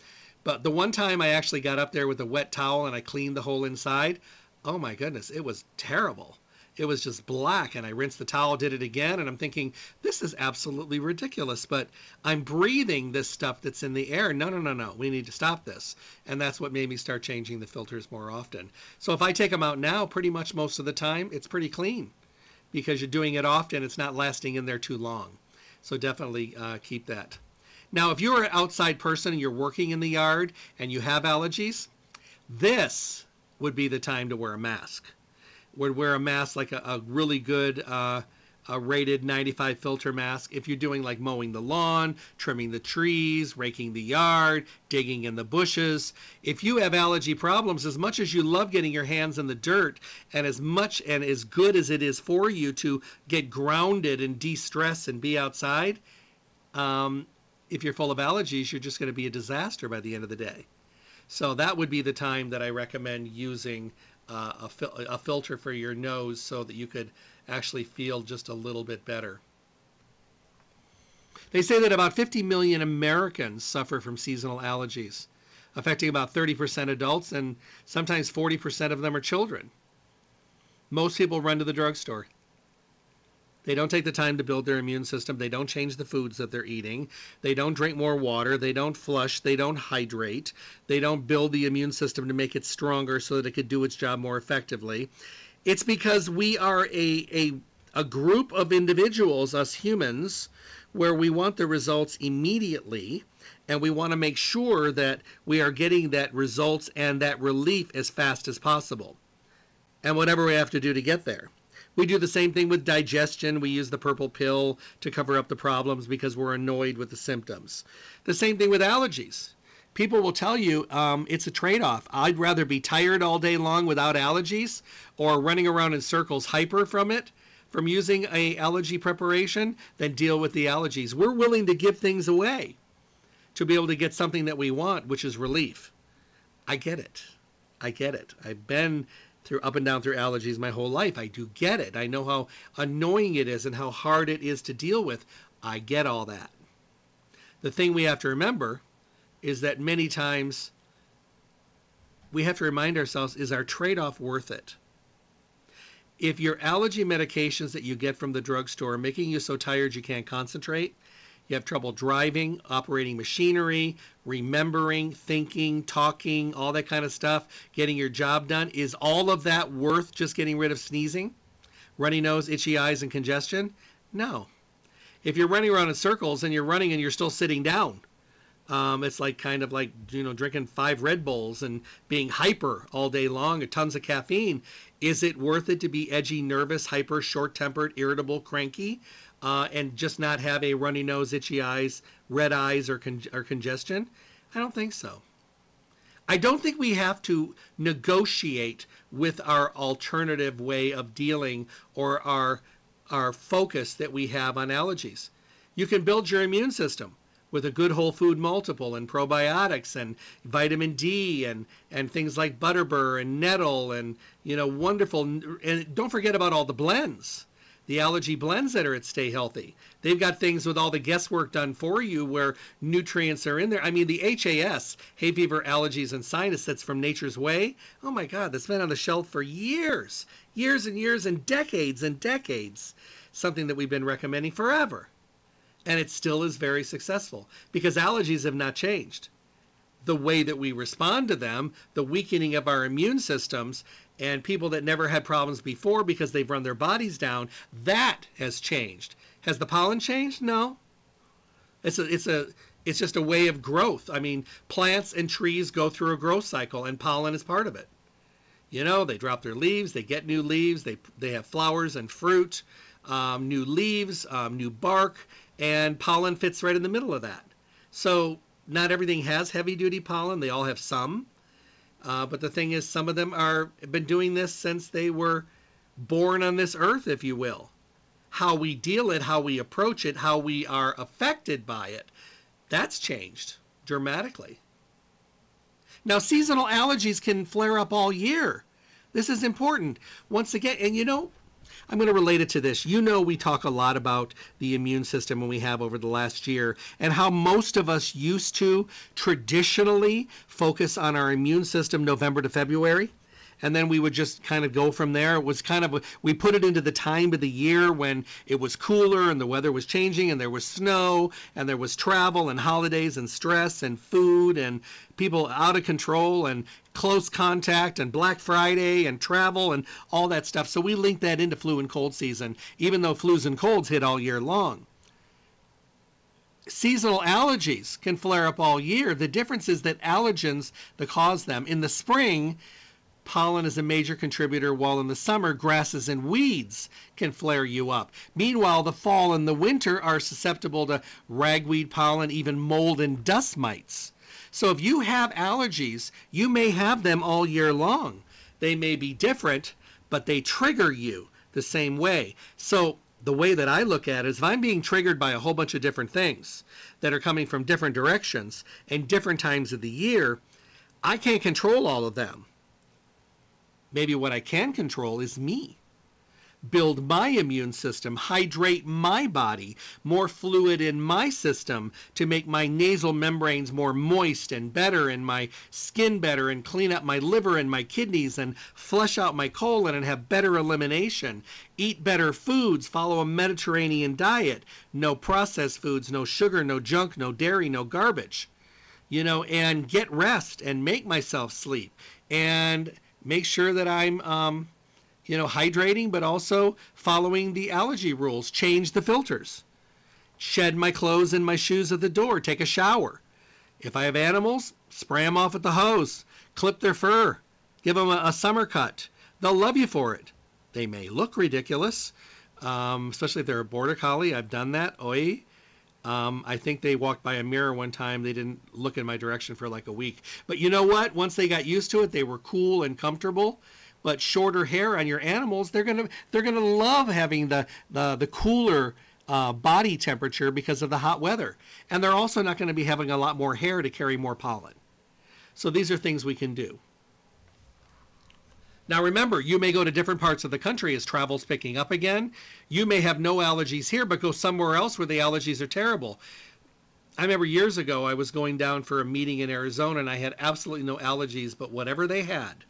But the one time I actually got up there with a wet towel and I cleaned the whole inside, oh my goodness, it was terrible it was just black and I rinsed the towel, did it again, and I'm thinking, this is absolutely ridiculous, but I'm breathing this stuff that's in the air. No, no, no, no. We need to stop this. And that's what made me start changing the filters more often. So if I take them out now, pretty much most of the time, it's pretty clean because you're doing it often. It's not lasting in there too long. So definitely uh, keep that. Now, if you're an outside person and you're working in the yard and you have allergies, this would be the time to wear a mask would wear a mask like a, a really good uh, a rated 95 filter mask if you're doing like mowing the lawn, trimming the trees, raking the yard, digging in the bushes. If you have allergy problems, as much as you love getting your hands in the dirt and as much and as good as it is for you to get grounded and de-stress and be outside, um, if you're full of allergies, you're just going to be a disaster by the end of the day. So that would be the time that I recommend using a, fil- a filter for your nose so that you could actually feel just a little bit better. They say that about 50 million Americans suffer from seasonal allergies, affecting about 30% adults, and sometimes 40% of them are children. Most people run to the drugstore. They don't take the time to build their immune system. They don't change the foods that they're eating. They don't drink more water. They don't flush. They don't hydrate. They don't build the immune system to make it stronger so that it could do its job more effectively. It's because we are a, a, a group of individuals, us humans, where we want the results immediately and we want to make sure that we are getting that results and that relief as fast as possible. And whatever we have to do to get there. We do the same thing with digestion. We use the purple pill to cover up the problems because we're annoyed with the symptoms. The same thing with allergies. People will tell you um, it's a trade off. I'd rather be tired all day long without allergies or running around in circles hyper from it from using a allergy preparation than deal with the allergies. We're willing to give things away to be able to get something that we want, which is relief. I get it. I get it. I've been through up and down through allergies my whole life. I do get it. I know how annoying it is and how hard it is to deal with. I get all that. The thing we have to remember is that many times we have to remind ourselves is our trade off worth it? If your allergy medications that you get from the drugstore are making you so tired you can't concentrate, you have trouble driving, operating machinery, remembering, thinking, talking, all that kind of stuff, getting your job done, is all of that worth just getting rid of sneezing, runny nose, itchy eyes, and congestion? No. If you're running around in circles and you're running and you're still sitting down, um, it's like kind of like you know drinking five Red Bulls and being hyper all day long, tons of caffeine. Is it worth it to be edgy, nervous, hyper, short-tempered, irritable, cranky, uh, and just not have a runny nose, itchy eyes, red eyes, or, con- or congestion? I don't think so. I don't think we have to negotiate with our alternative way of dealing or our our focus that we have on allergies. You can build your immune system with a good whole food multiple and probiotics and vitamin D and and things like butterbur and nettle and you know wonderful and don't forget about all the blends the allergy blends that are at Stay Healthy. They've got things with all the guesswork done for you where nutrients are in there. I mean, the HAS, hay fever, allergies, and sinus that's from Nature's Way. Oh my God, that's been on the shelf for years, years and years and decades and decades. Something that we've been recommending forever and it still is very successful because allergies have not changed. The way that we respond to them, the weakening of our immune systems, and people that never had problems before because they've run their bodies down, that has changed. Has the pollen changed? No. It's a, it's a, it's just a way of growth. I mean, plants and trees go through a growth cycle, and pollen is part of it. You know, they drop their leaves, they get new leaves, they they have flowers and fruit, um, new leaves, um, new bark, and pollen fits right in the middle of that. So not everything has heavy duty pollen. They all have some. Uh, but the thing is, some of them are been doing this since they were born on this earth, if you will. How we deal it, how we approach it, how we are affected by it, that's changed dramatically. Now, seasonal allergies can flare up all year. This is important. Once again, and you know, I'm going to relate it to this. You know, we talk a lot about the immune system when we have over the last year and how most of us used to traditionally focus on our immune system November to February and then we would just kind of go from there. It was kind of we put it into the time of the year when it was cooler and the weather was changing and there was snow and there was travel and holidays and stress and food and people out of control and close contact and Black Friday and travel and all that stuff. So we link that into flu and cold season, even though flus and colds hit all year long seasonal allergies can flare up all year. The difference is that allergens that cause them in the spring, pollen is a major contributor, while in the summer, grasses and weeds can flare you up. Meanwhile, the fall and the winter are susceptible to ragweed pollen, even mold and dust mites. So if you have allergies, you may have them all year long. They may be different, but they trigger you the same way. So the way that I look at it is if I'm being triggered by a whole bunch of different things that are coming from different directions and different times of the year, I can't control all of them. Maybe what I can control is me. Build my immune system, hydrate my body, more fluid in my system to make my nasal membranes more moist and better, and my skin better, and clean up my liver and my kidneys, and flush out my colon and have better elimination. Eat better foods, follow a Mediterranean diet. No processed foods, no sugar, no junk, no dairy, no garbage. You know, and get rest and make myself sleep. And make sure that I'm, um, you know, hydrating, but also following the allergy rules. Change the filters. Shed my clothes and my shoes at the door. Take a shower. If I have animals, spray them off with the hose. Clip their fur. Give them a, a summer cut. They'll love you for it. They may look ridiculous, um, especially if they're a border collie. I've done that. Oi. Um, I think they walked by a mirror one time. They didn't look in my direction for like a week. But you know what? Once they got used to it, they were cool and comfortable. But shorter hair on your animals, they're gonna they're gonna love having the the, the cooler uh, body temperature because of the hot weather. And they're also not going to be having a lot more hair to carry more pollen. So these are things we can do. Now remember, you may go to different parts of the country as travel's picking up again. You may have no allergies here, but go somewhere else where the allergies are terrible. I remember years ago I was going down for a meeting in Arizona and I had absolutely no allergies, but whatever they had,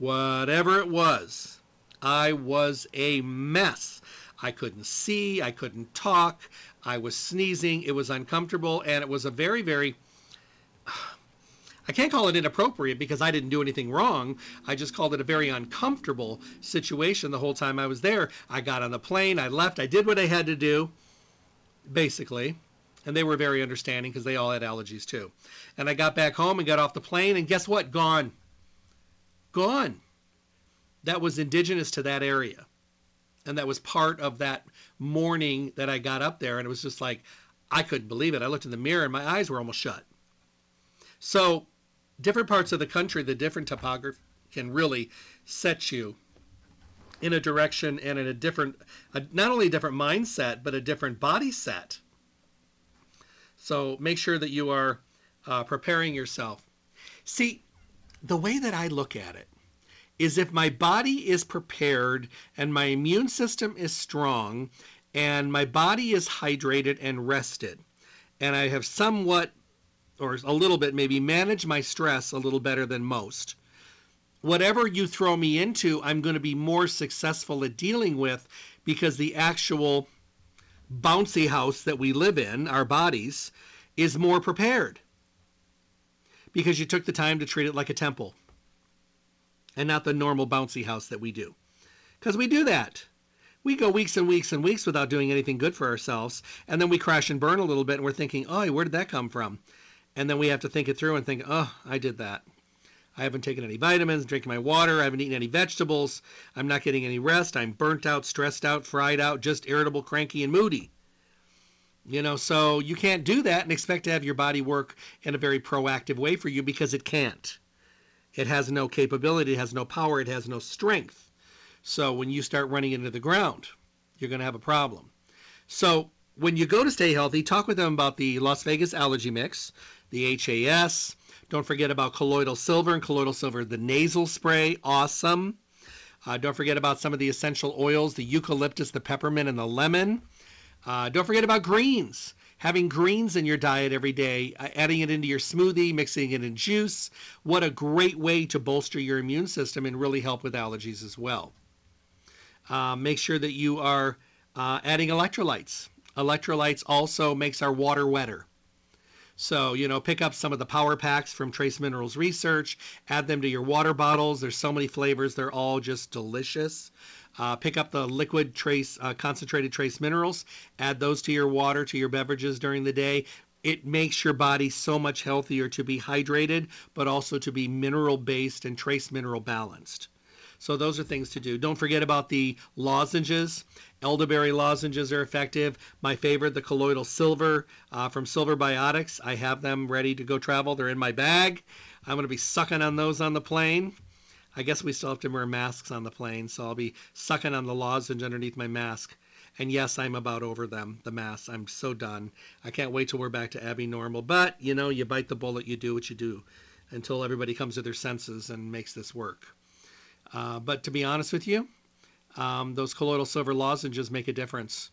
whatever it was, I was a mess. I couldn't see, I couldn't talk, I was sneezing, it was uncomfortable, and it was a very, very I can't call it inappropriate because I didn't do anything wrong. I just called it a very uncomfortable situation the whole time I was there. I got on the plane, I left, I did what I had to do, basically. And they were very understanding because they all had allergies too. And I got back home and got off the plane, and guess what? Gone. Gone. That was indigenous to that area. And that was part of that morning that I got up there. And it was just like, I couldn't believe it. I looked in the mirror and my eyes were almost shut. So, different parts of the country, the different topography can really set you in a direction and in a different, a, not only a different mindset, but a different body set. So make sure that you are uh, preparing yourself. See, the way that I look at it is if my body is prepared and my immune system is strong and my body is hydrated and rested, and I have somewhat or a little bit maybe manage my stress a little better than most. Whatever you throw me into, I'm going to be more successful at dealing with because the actual bouncy house that we live in, our bodies, is more prepared. Because you took the time to treat it like a temple and not the normal bouncy house that we do. Because we do that. We go weeks and weeks and weeks without doing anything good for ourselves, and then we crash and burn a little bit, and we're thinking, oh, where did that come from? and then we have to think it through and think, oh, I did that. I haven't taken any vitamins, drinking my water, I haven't eaten any vegetables, I'm not getting any rest, I'm burnt out, stressed out, fried out, just irritable, cranky, and moody. You know, so you can't do that and expect to have your body work in a very proactive way for you because it can't. It has no capability, it has no power, it has no strength. So when you start running into the ground, you're going to have a problem. So when you go to Stay Healthy, talk with them about the Las Vegas Allergy Mix the HAS. Don't forget about colloidal silver and colloidal silver, the nasal spray, awesome. Uh, don't forget about some of the essential oils, the eucalyptus, the peppermint, and the lemon. Uh, don't forget about greens. Having greens in your diet every day, uh, adding it into your smoothie, mixing it in juice. What a great way to bolster your immune system and really help with allergies as well. Uh, make sure that you are uh, adding electrolytes. Electrolytes also makes our water wetter. So, you know, pick up some of the power packs from Trace Minerals Research, add them to your water bottles. There's so many flavors, they're all just delicious. Uh, pick up the liquid trace, uh, concentrated trace minerals, add those to your water, to your beverages during the day. It makes your body so much healthier to be hydrated, but also to be mineral based and trace mineral balanced. So those are things to do. Don't forget about the lozenges. Elderberry lozenges are effective. My favorite, the colloidal silver uh, from Silver Biotics. I have them ready to go travel. They're in my bag. I'm going to be sucking on those on the plane. I guess we still have to wear masks on the plane, so I'll be sucking on the lozenge underneath my mask. And yes, I'm about over them, the masks. I'm so done. I can't wait till we're back to Abby normal. But, you know, you bite the bullet, you do what you do until everybody comes to their senses and makes this work. Uh, but to be honest with you, um, those colloidal silver lozenges make a difference.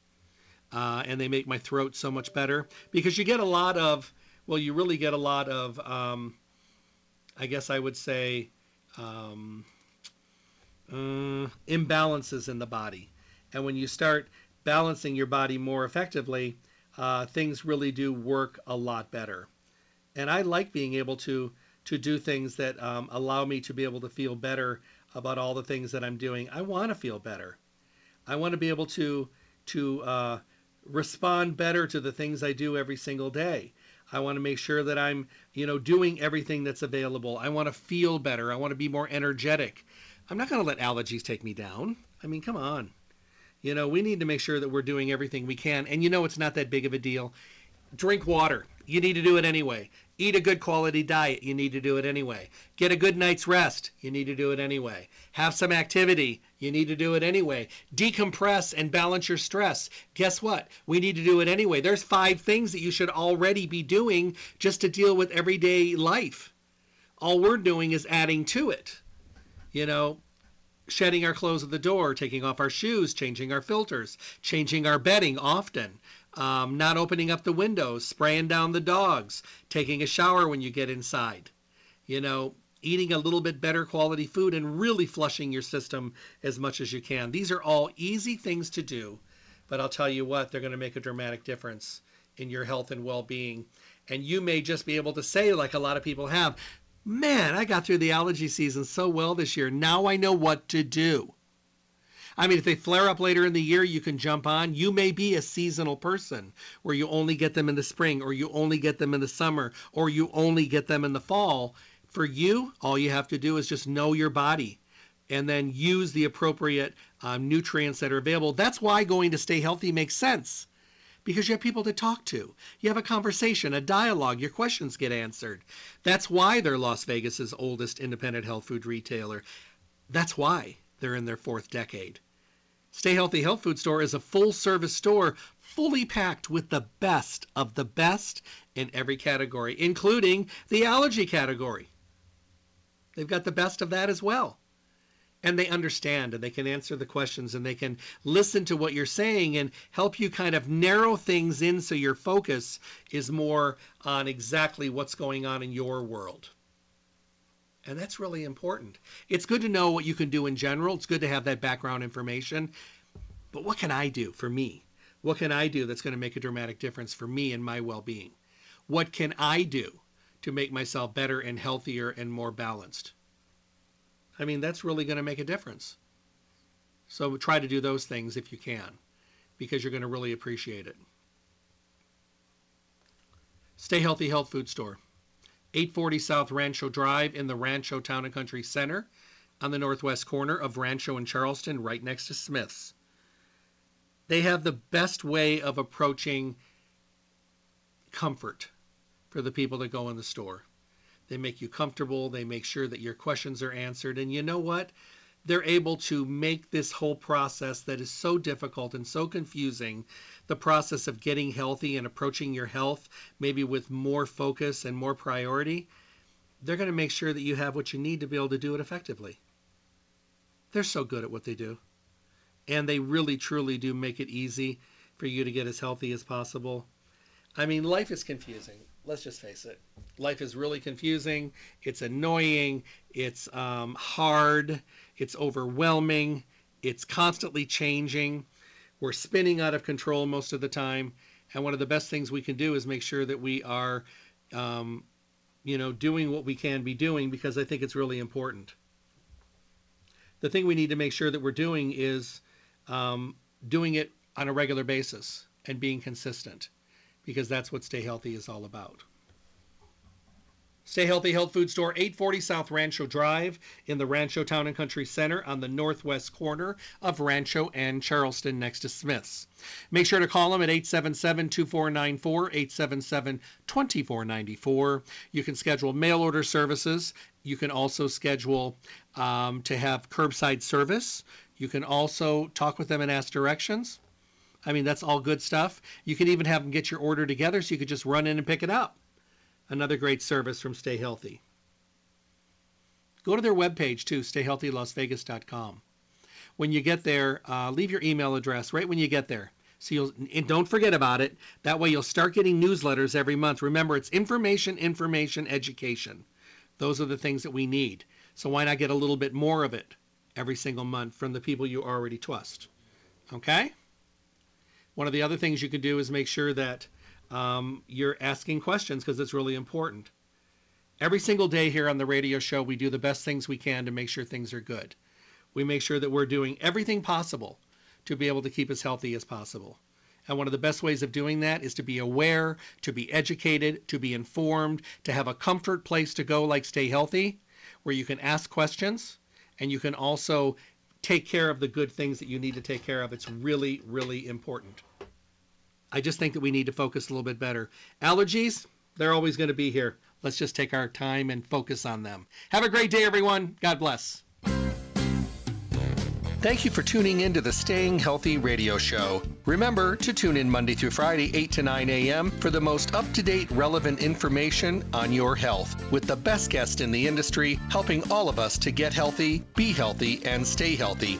Uh, and they make my throat so much better because you get a lot of, well, you really get a lot of, um, I guess I would say, um, uh, imbalances in the body. And when you start balancing your body more effectively, uh, things really do work a lot better. And I like being able to to do things that um, allow me to be able to feel better about all the things that I'm doing. I want to feel better. I want to be able to to uh, respond better to the things I do every single day. I want to make sure that I'm, you know, doing everything that's available. I want to feel better. I want to be more energetic. I'm not going to let allergies take me down. I mean, come on. You know, we need to make sure that we're doing everything we can. And you know, it's not that big of a deal. Drink water. You need to do it anyway. Eat a good quality diet. You need to do it anyway. Get a good night's rest. You need to do it anyway. Have some activity. You need to do it anyway. Decompress and balance your stress. Guess what? We need to do it anyway. There's five things that you should already be doing just to deal with everyday life. All we're doing is adding to it. You know, shedding our clothes at the door, taking off our shoes, changing our filters, changing our bedding often, um, not opening up the windows, spraying down the dogs, taking a shower when you get inside. You know, eating a little bit better quality food, and really flushing your system as much as you can. These are all easy things to do, but I'll tell you what, they're going to make a dramatic difference in your health and well being. And you may just be able to say, like a lot of people have, man, I got through the allergy season so well this year. Now I know what to do. I mean, if they flare up later in the year, you can jump on. You may be a seasonal person where you only get them in the spring, or you only get them in the summer, or you only get them in the fall. For you, all you have to do is just know your body and then use the appropriate um, nutrients that are available. That's why going to stay healthy makes sense because you have people to talk to. You have a conversation, a dialogue, your questions get answered. That's why they're Las Vegas's oldest independent health food retailer. That's why they're in their fourth decade. Stay Healthy Health Food Store is a full service store fully packed with the best of the best in every category, including the allergy category. They've got the best of that as well. And they understand and they can answer the questions and they can listen to what you're saying and help you kind of narrow things in so your focus is more on exactly what's going on in your world. And that's really important. It's good to know what you can do in general. It's good to have that background information. But what can I do for me? What can I do that's going to make a dramatic difference for me and my well being? What can I do to make myself better and healthier and more balanced? I mean, that's really going to make a difference. So try to do those things if you can, because you're going to really appreciate it. Stay Healthy Health Food Store. 840 South Rancho Drive in the Rancho Town and Country Center on the northwest corner of Rancho and Charleston, right next to Smith's. They have the best way of approaching comfort for the people that go in the store. They make you comfortable, they make sure that your questions are answered, and you know what? They're able to make this whole process that is so difficult and so confusing the process of getting healthy and approaching your health maybe with more focus and more priority, they're going to make sure that you have what you need to be able to do it effectively. They're so good at what they do. And they really, truly do make it easy for you to get as healthy as possible. I mean, life is confusing. Let's just face it. Life is really confusing. It's annoying. It's um, hard. It's overwhelming. It's constantly changing. We're spinning out of control most of the time. And one of the best things we can do is make sure that we are, um, you know, doing what we can be doing because I think it's really important. The thing we need to make sure that we're doing is um, doing it on a regular basis and being consistent because that's what Stay Healthy is all about. Stay Healthy Health Food Store, 840 South Rancho Drive in the Rancho Town and Country Center on the northwest corner of Rancho and Charleston next to Smith's. Make sure to call them at 877 2494, 877 2494. You can schedule mail order services. You can also schedule um, to have curbside service. You can also talk with them and ask directions. I mean, that's all good stuff. You can even have them get your order together so you could just run in and pick it up. Another great service from Stay Healthy. Go to their webpage too, stayhealthylasvegas.com. When you get there, uh, leave your email address right when you get there. So you'll and don't forget about it. That way you'll start getting newsletters every month. Remember, it's information, information, education. Those are the things that we need. So why not get a little bit more of it every single month from the people you already trust? Okay? One of the other things you can do is make sure that um, you're asking questions because it's really important. Every single day here on the radio show, we do the best things we can to make sure things are good. We make sure that we're doing everything possible to be able to keep as healthy as possible. And one of the best ways of doing that is to be aware, to be educated, to be informed, to have a comfort place to go like Stay Healthy, where you can ask questions and you can also take care of the good things that you need to take care of. It's really, really important. I just think that we need to focus a little bit better. Allergies, they're always going to be here. Let's just take our time and focus on them. Have a great day, everyone. God bless. Thank you for tuning in to the Staying Healthy radio show. Remember to tune in Monday through Friday, 8 to 9 a.m., for the most up to date, relevant information on your health with the best guest in the industry, helping all of us to get healthy, be healthy, and stay healthy